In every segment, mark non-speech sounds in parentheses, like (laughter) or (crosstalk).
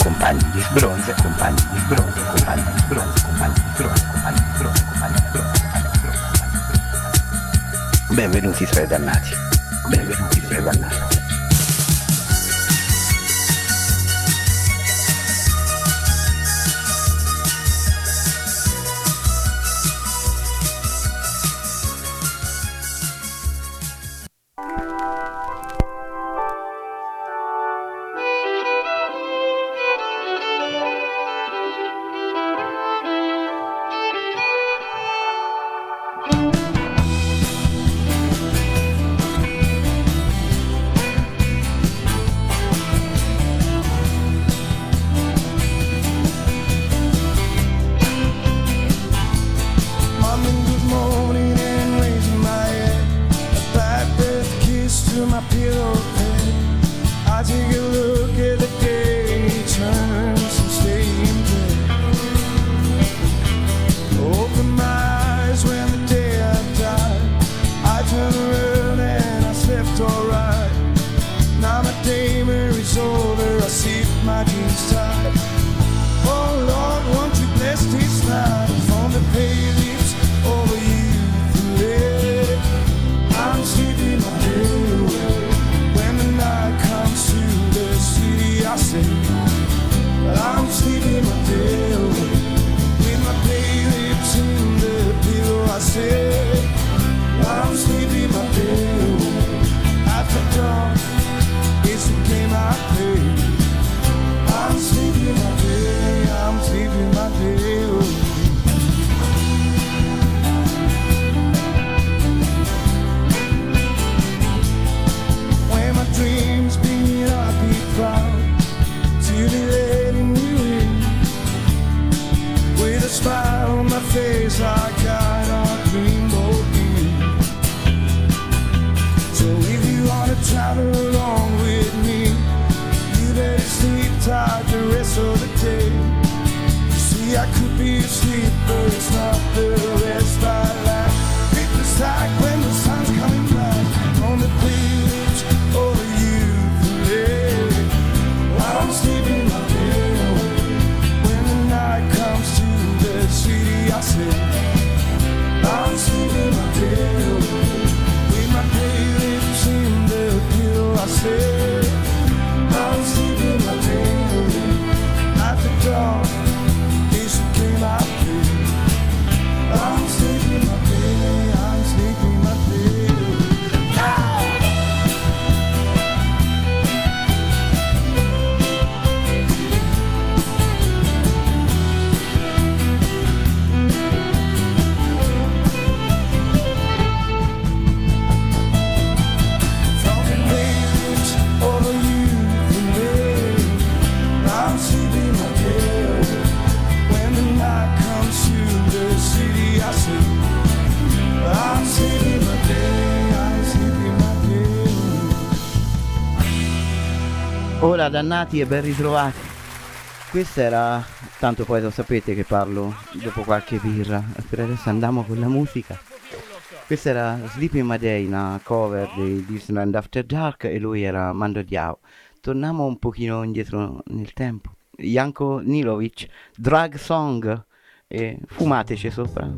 Compagni di bronzo, compagni di bronzo, compagni di bronzo, compagni di bronzo, compagni di bronzo, compagni di bronzo, compagni di bronzo. Benvenuti tra i dannati. Buonasera dannati e ben ritrovati. Questa era... Tanto poi lo sapete che parlo dopo qualche birra. Per adesso andiamo con la musica. Questa era Sleeping My Day, una cover dei Disneyland After Dark e lui era Mando Diao. Torniamo un pochino indietro nel tempo. Janko Nilovic, Drag Song e fumateci sopra.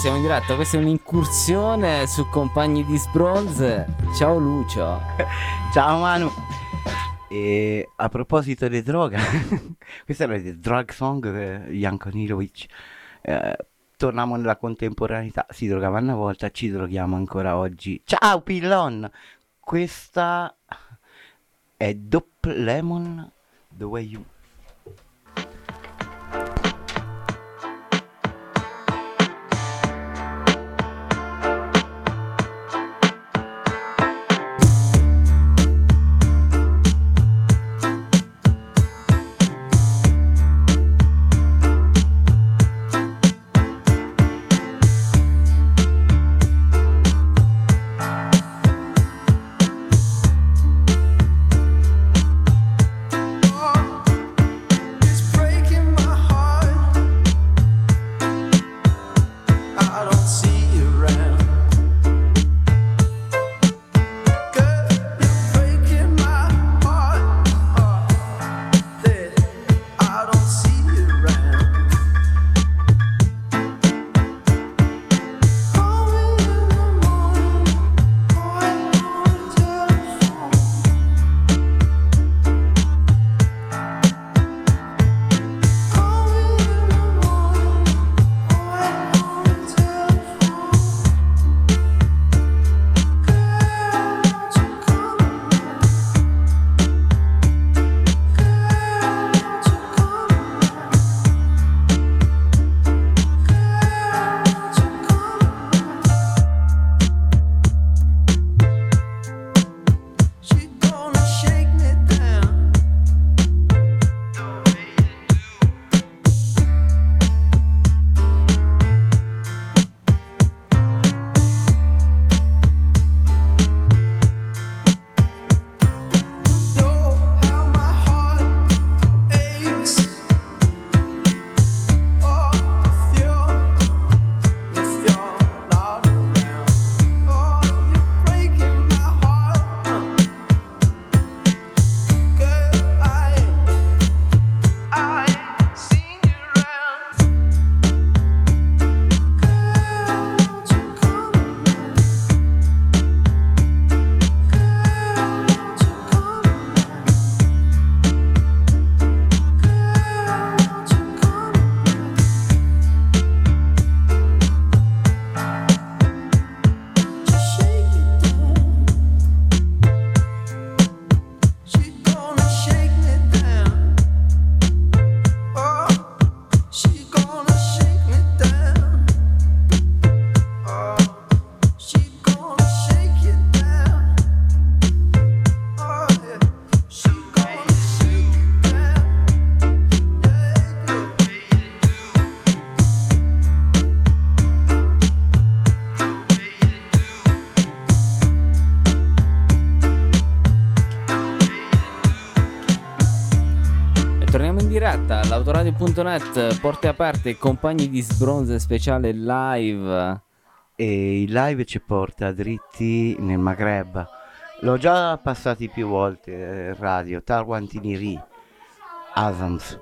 Siamo in diretta. Questa è un'incursione su Compagni di Sbronze. Ciao Lucio. (laughs) Ciao Manu. E a proposito di droga, (laughs) questa era il drug song di Janko Nilovic. Eh, torniamo nella contemporaneità. Si drogava una volta, ci droghiamo ancora oggi. Ciao Pillon! Questa è Dopp Lemon The Way You. L'autoradio.net, porte aperte, Compagni di Sbronze speciale live. E il live ci porta dritti nel Maghreb. L'ho già passati più volte eh, in radio, Tarwantiniri, Azams.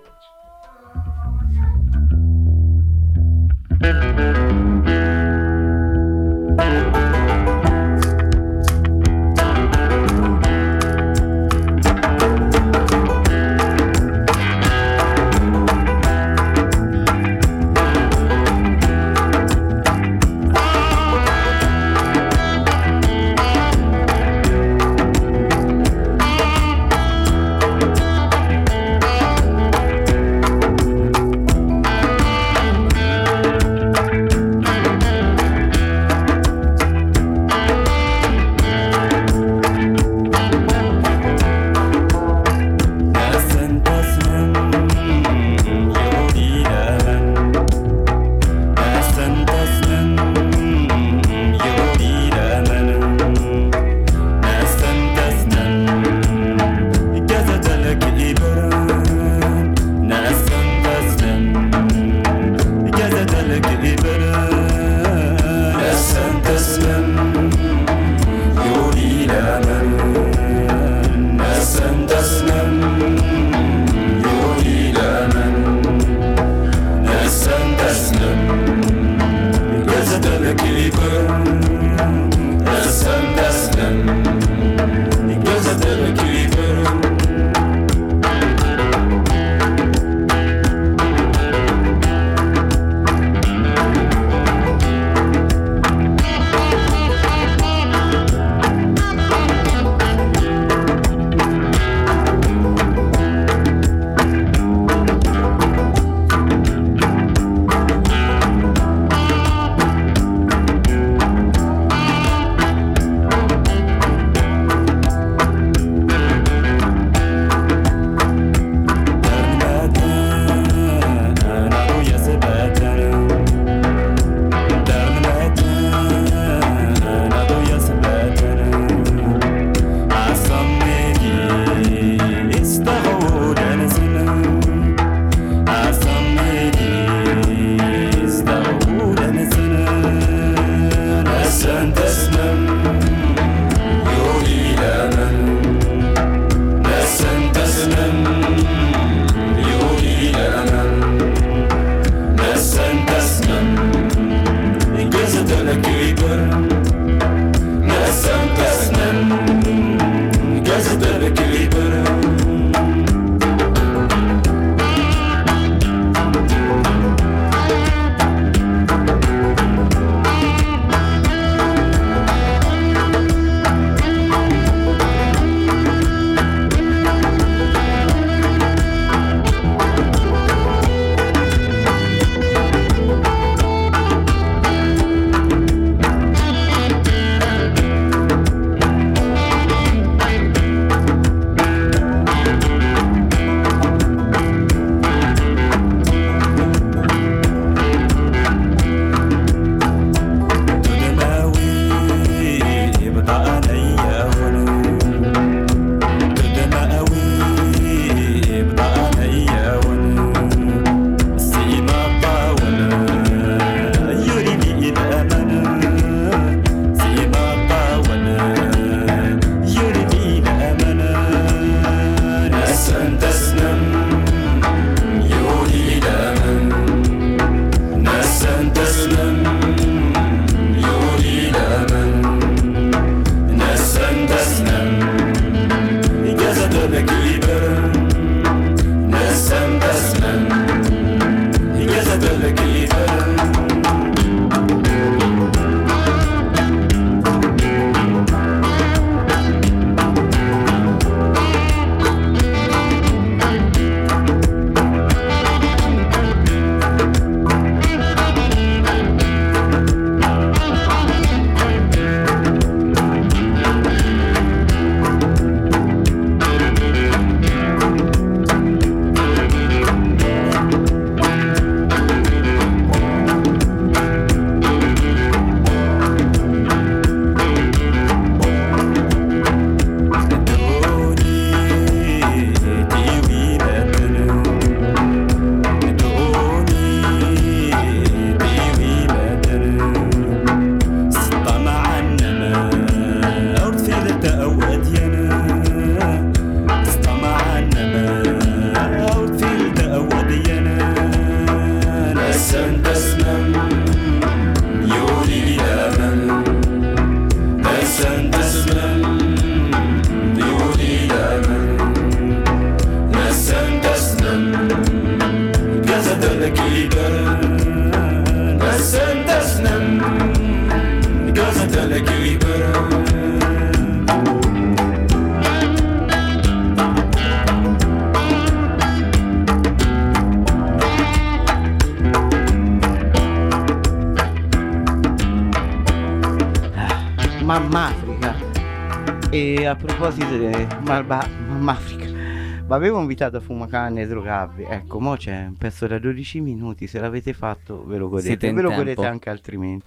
Malba, Mamma Africa, vi avevo invitato a fumare canne e drogarvi. Ecco, mo c'è un pezzo da 12 minuti. Se l'avete fatto, ve lo godete. Ve lo tempo. godete anche altrimenti.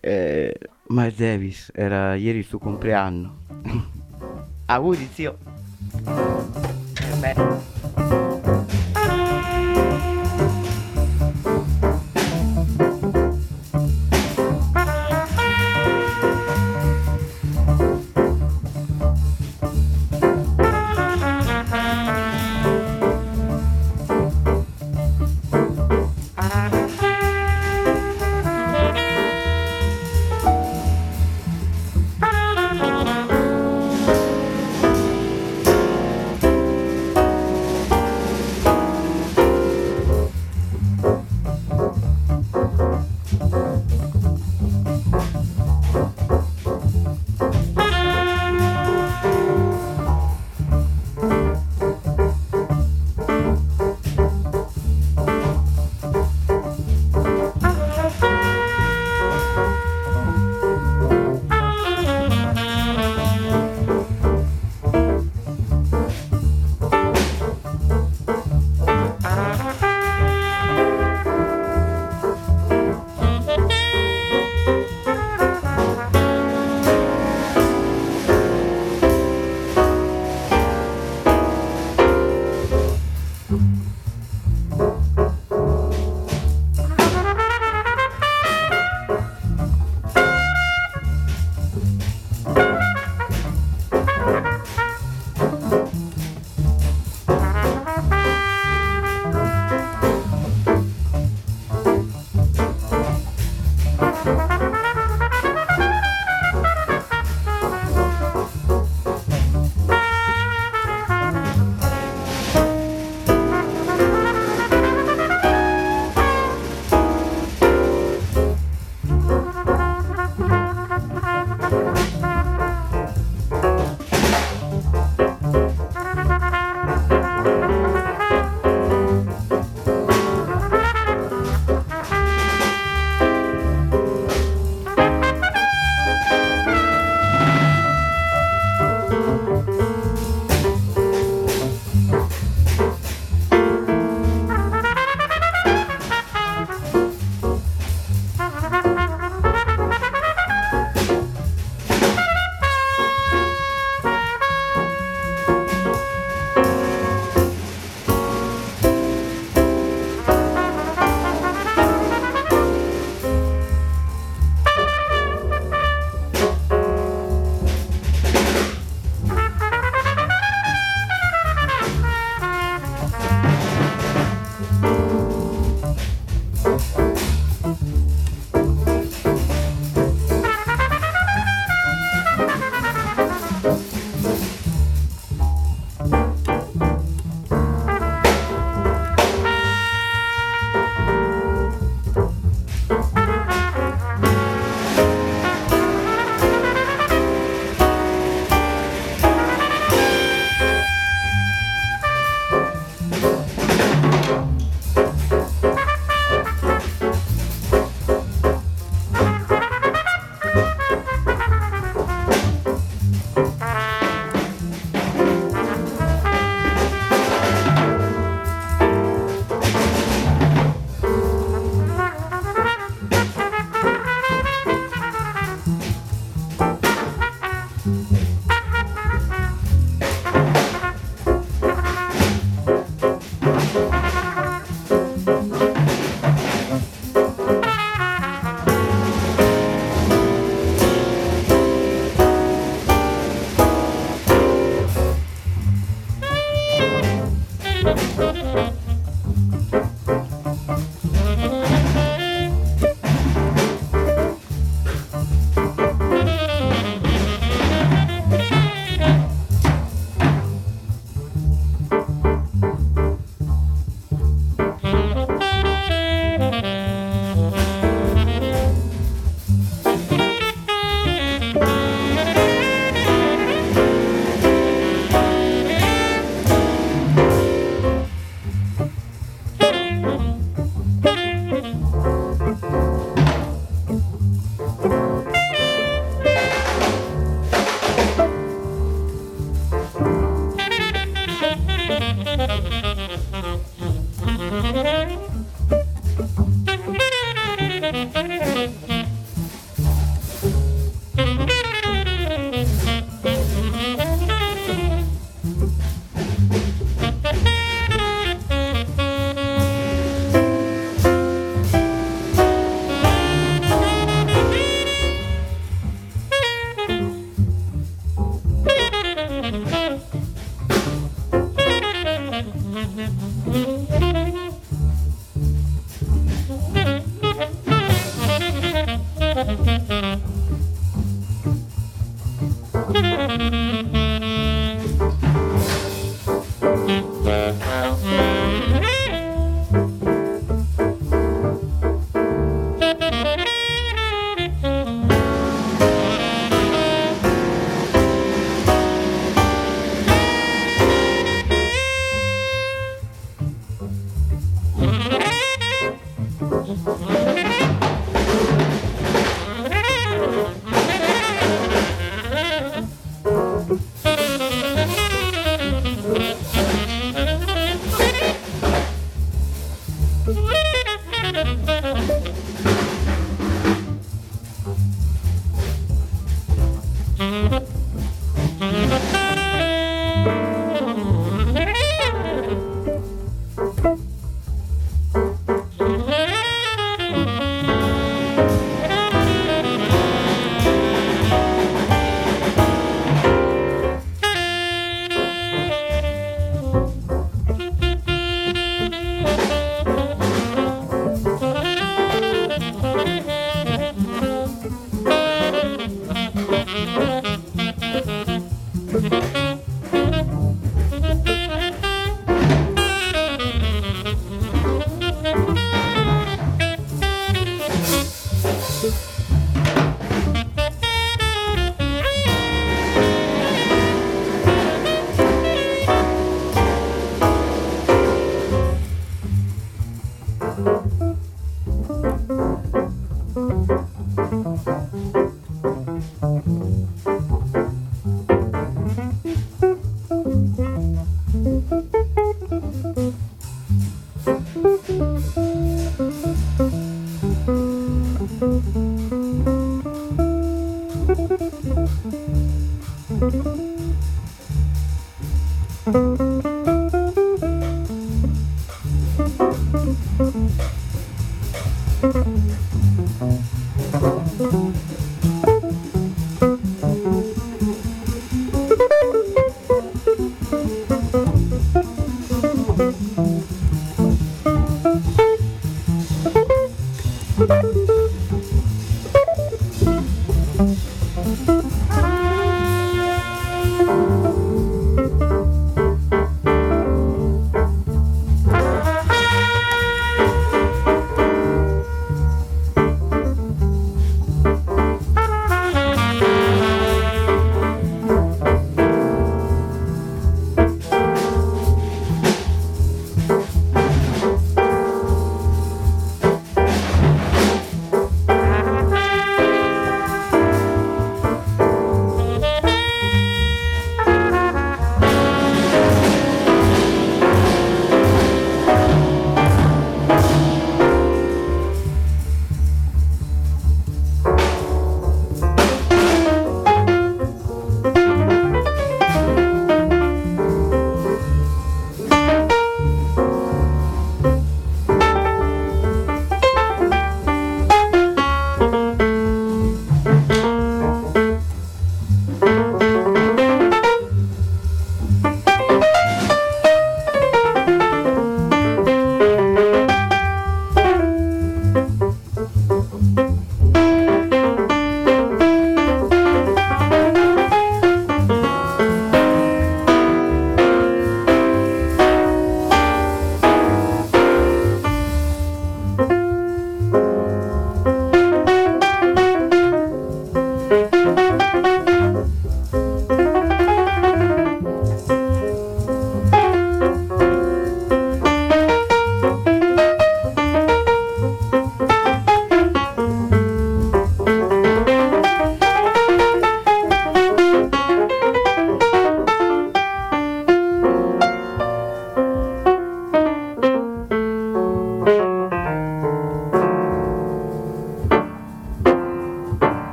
Eh, Miles Davis era ieri il suo compleanno. (laughs) Auguri, zio. Eh beh.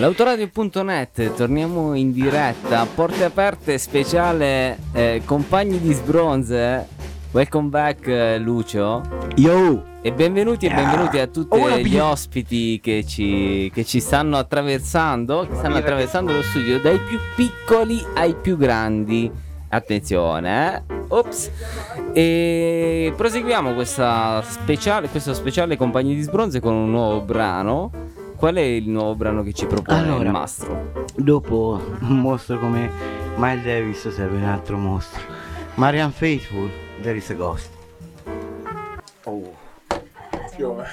L'autoradio.net, torniamo in diretta, porte aperte speciale eh, compagni di sbronze. Welcome back eh, Lucio. Yo! E benvenuti e benvenuti a tutti Ora gli ospiti che ci, che ci stanno attraversando, che stanno attraversando lo studio, dai più piccoli ai più grandi. Attenzione, eh? Ops. E proseguiamo questa speciale, questo speciale Compagni di Sbronze con un nuovo brano. Qual è il nuovo brano che ci propone Allora. il mastro? Dopo un mostro come Miles Davis serve un altro mostro. Marian Faithful, There is a Ghost. Oh. There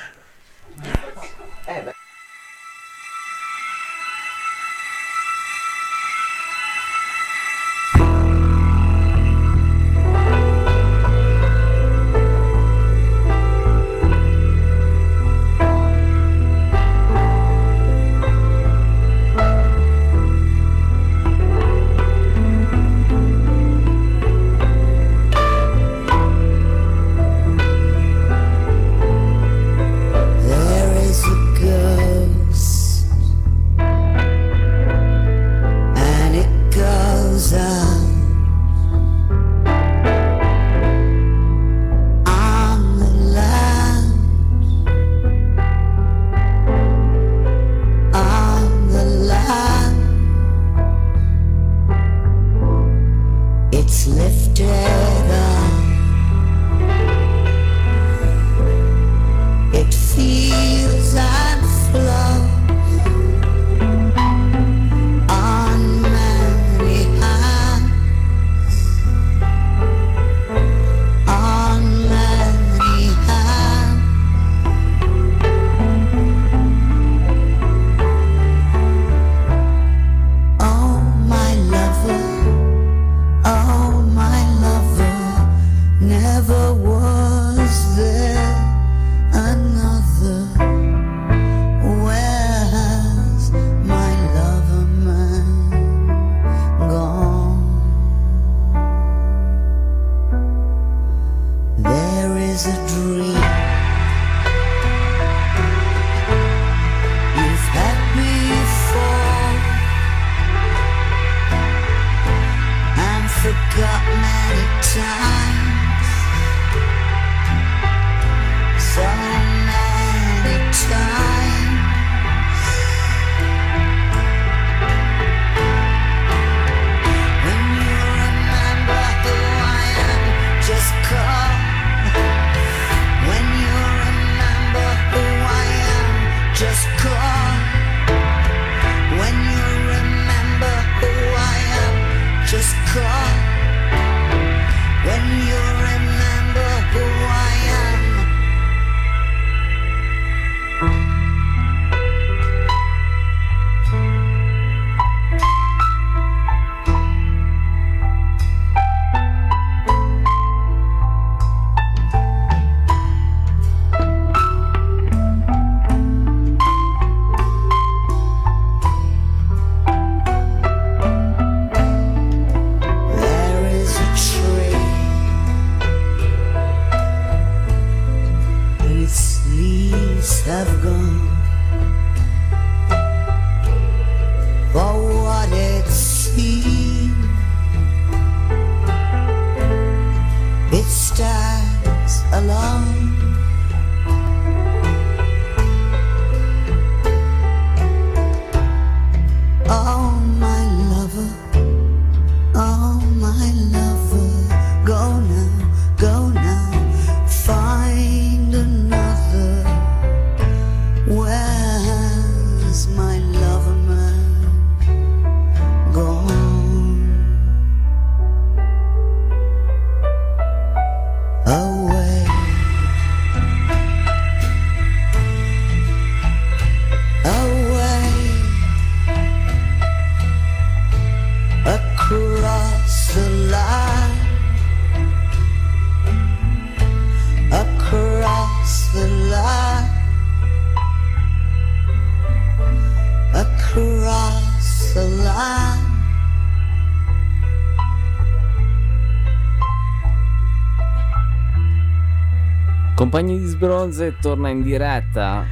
Compagni di Sbronze torna in diretta.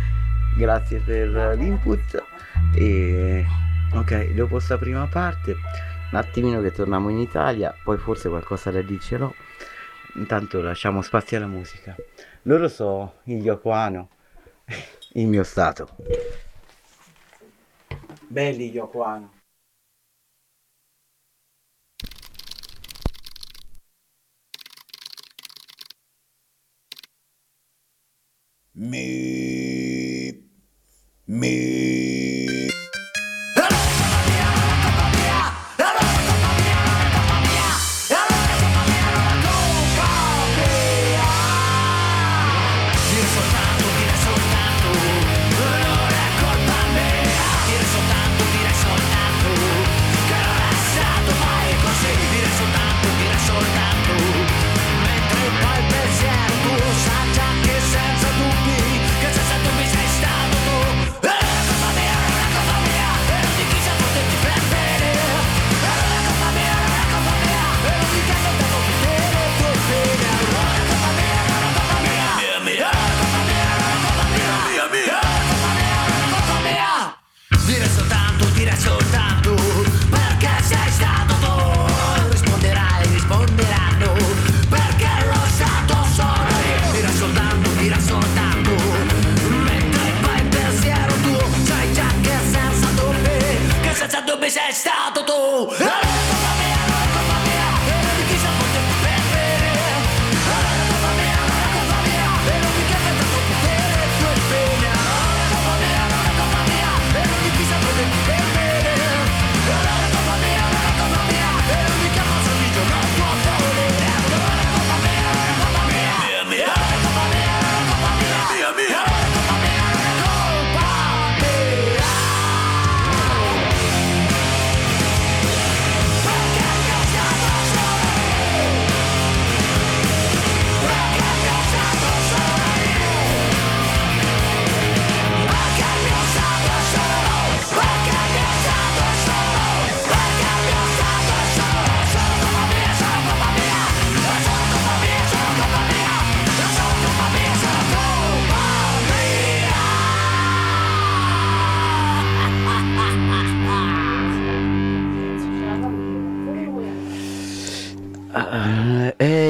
Grazie per l'input e ok, dopo sta prima parte, un attimino che torniamo in Italia, poi forse qualcosa da dircelo. Intanto lasciamo spazio alla musica. Loro so il Yokoano, (laughs) il mio stato. Belli Yokoano. Me.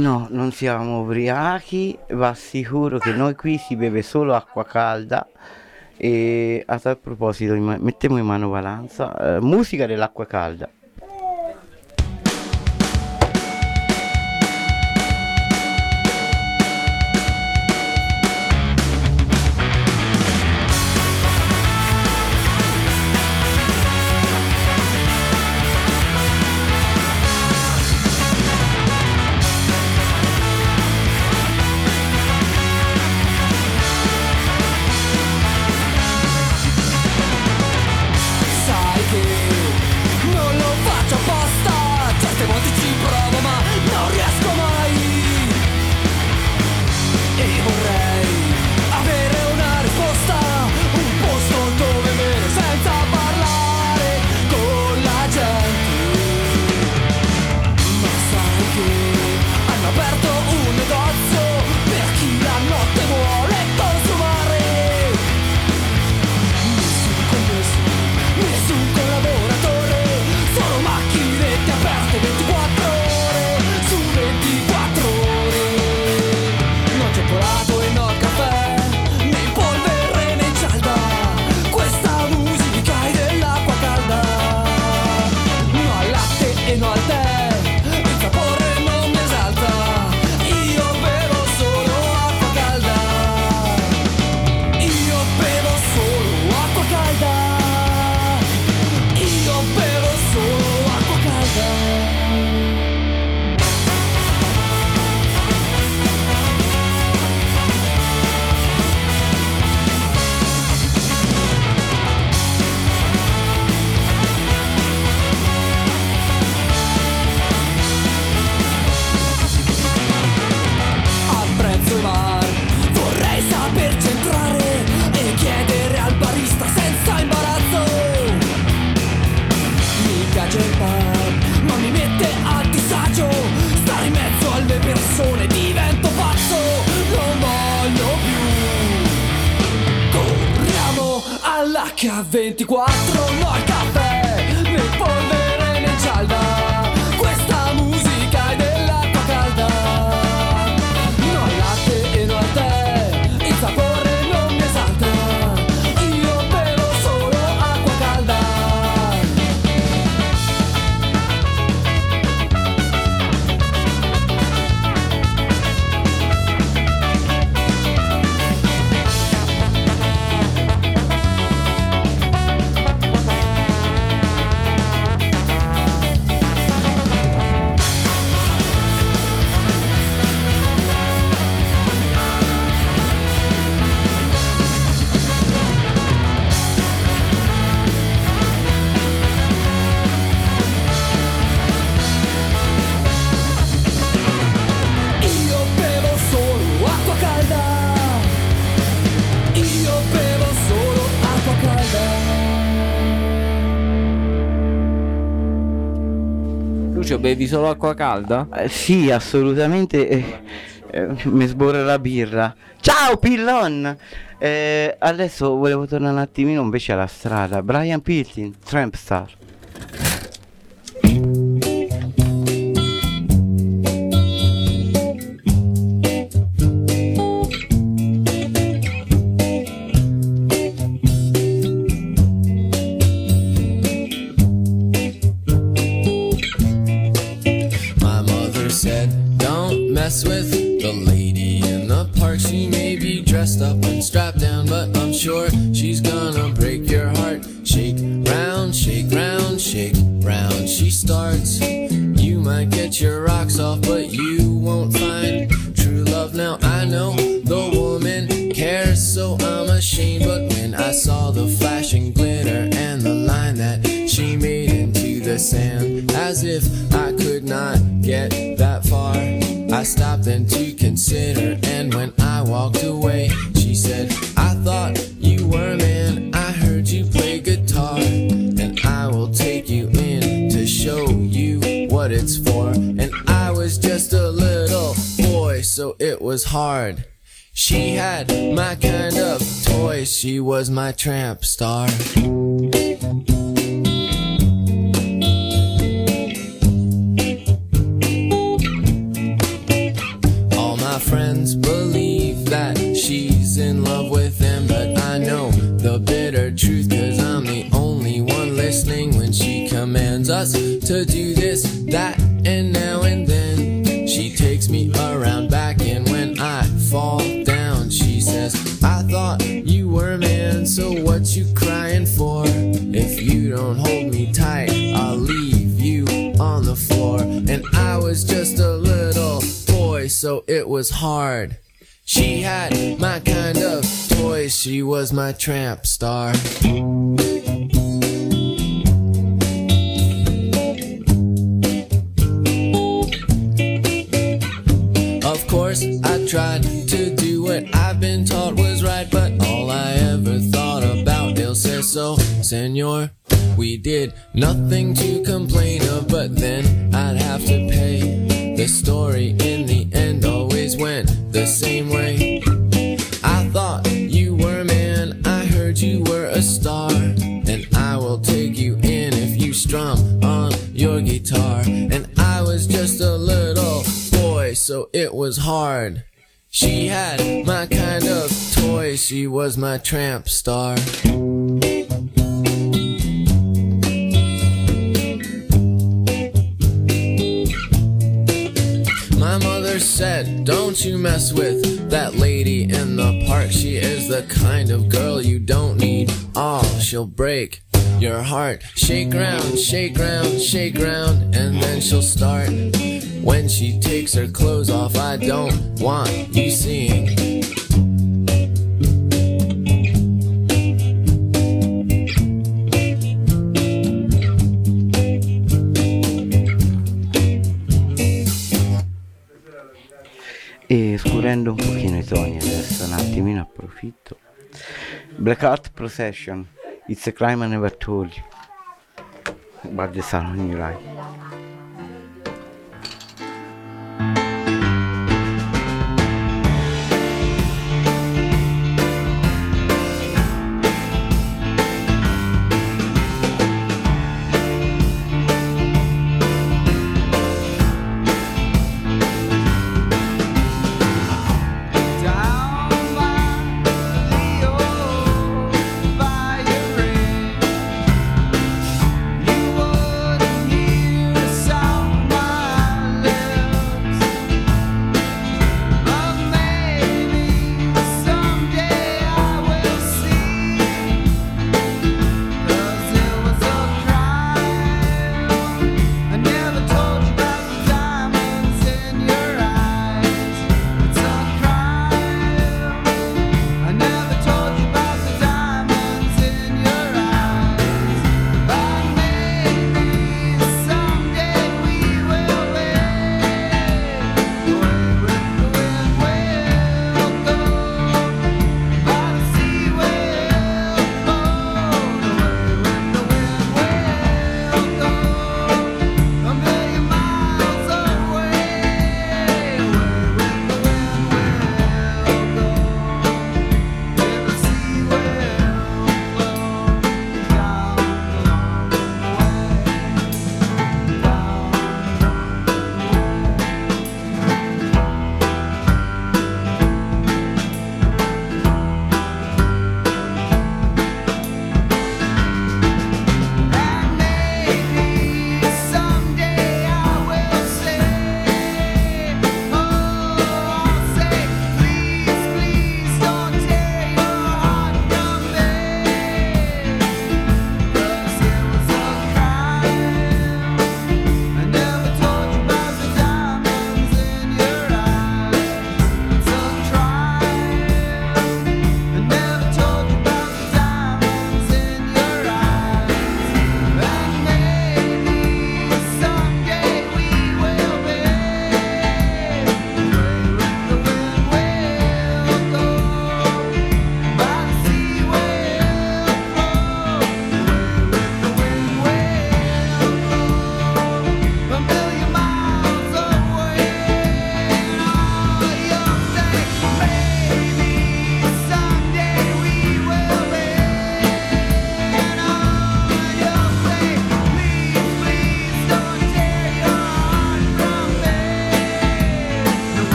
no, non siamo ubriachi, va sicuro che noi qui si beve solo acqua calda e a tal proposito mettiamo in mano Valanza, eh, musica dell'acqua calda. Bevi solo acqua calda? Eh, sì, assolutamente. eh, eh, mi sborra la birra. Ciao Pillon! Eh, adesso volevo tornare un attimino invece alla strada. Brian Piltin, Tramp Star. train. Was hard. She had my kind of toys, she was my tramp star. Of course, I tried to do what I've been taught was right, but all I ever thought about, il says so, senor. We did nothing to complain of, but then I'd have to pay. The story in the end always went the same way. I thought you were a man, I heard you were a star, and I will take you in if you strum on your guitar. And I was just a little boy, so it was hard. She had my kind of toy, she was my tramp star. Mother said, Don't you mess with that lady in the park. She is the kind of girl you don't need. Oh, she'll break your heart. Shake round, shake round, shake round, and then she'll start. When she takes her clothes off, I don't want you seeing. Scurendo un pochino i toni adesso, un attimino approfitto. Black Art Procession, It's a Crime I Never Told You. Guarda the Sun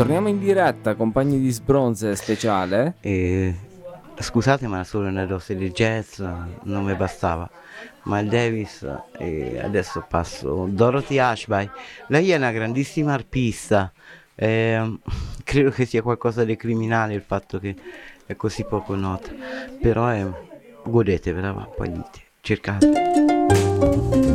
torniamo in diretta, compagni di sbronze speciale. E scusate, ma solo nelle dose di jazz non mi bastava. Miles Davis e adesso passo Dorothy Ashby. Lei è una grandissima arpista. Ehm, (laughs) credo che sia qualcosa di criminale il fatto che è così poco nota. Però è, godetevela, poi dite, cercate.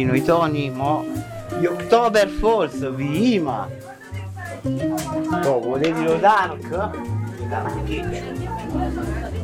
Pochino i toni, mo gli October Falls, Vima. Oh, volevi lo dark? Dark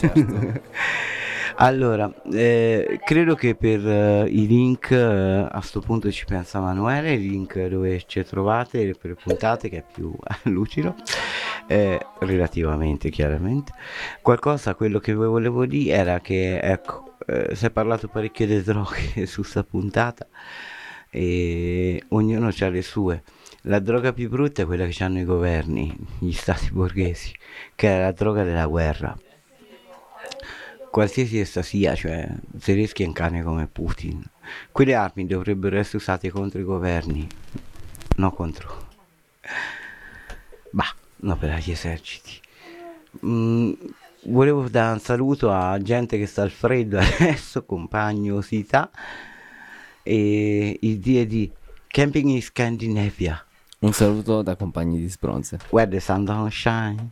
certo. (laughs) allora, eh, credo che per eh, i link eh, a sto punto ci pensa Manuele, il link dove ci trovate per le puntate che è più (laughs) lucido, eh, relativamente chiaramente. Qualcosa, quello che volevo dire era che, ecco, eh, si è parlato parecchio di droghe (laughs) su sta puntata e ognuno ha le sue. La droga più brutta è quella che hanno i governi, gli stati borghesi, che è la droga della guerra qualsiasi essa sia, cioè se rischi un cane come Putin. Quelle armi dovrebbero essere usate contro i governi, non contro... Bah, no per gli eserciti. Mm, volevo dare un saluto a gente che sta al freddo (laughs) adesso, compagnosità, e il D&D, Camping in Scandinavia, Un saluto da compagni di sbronze. where the sun don't shine.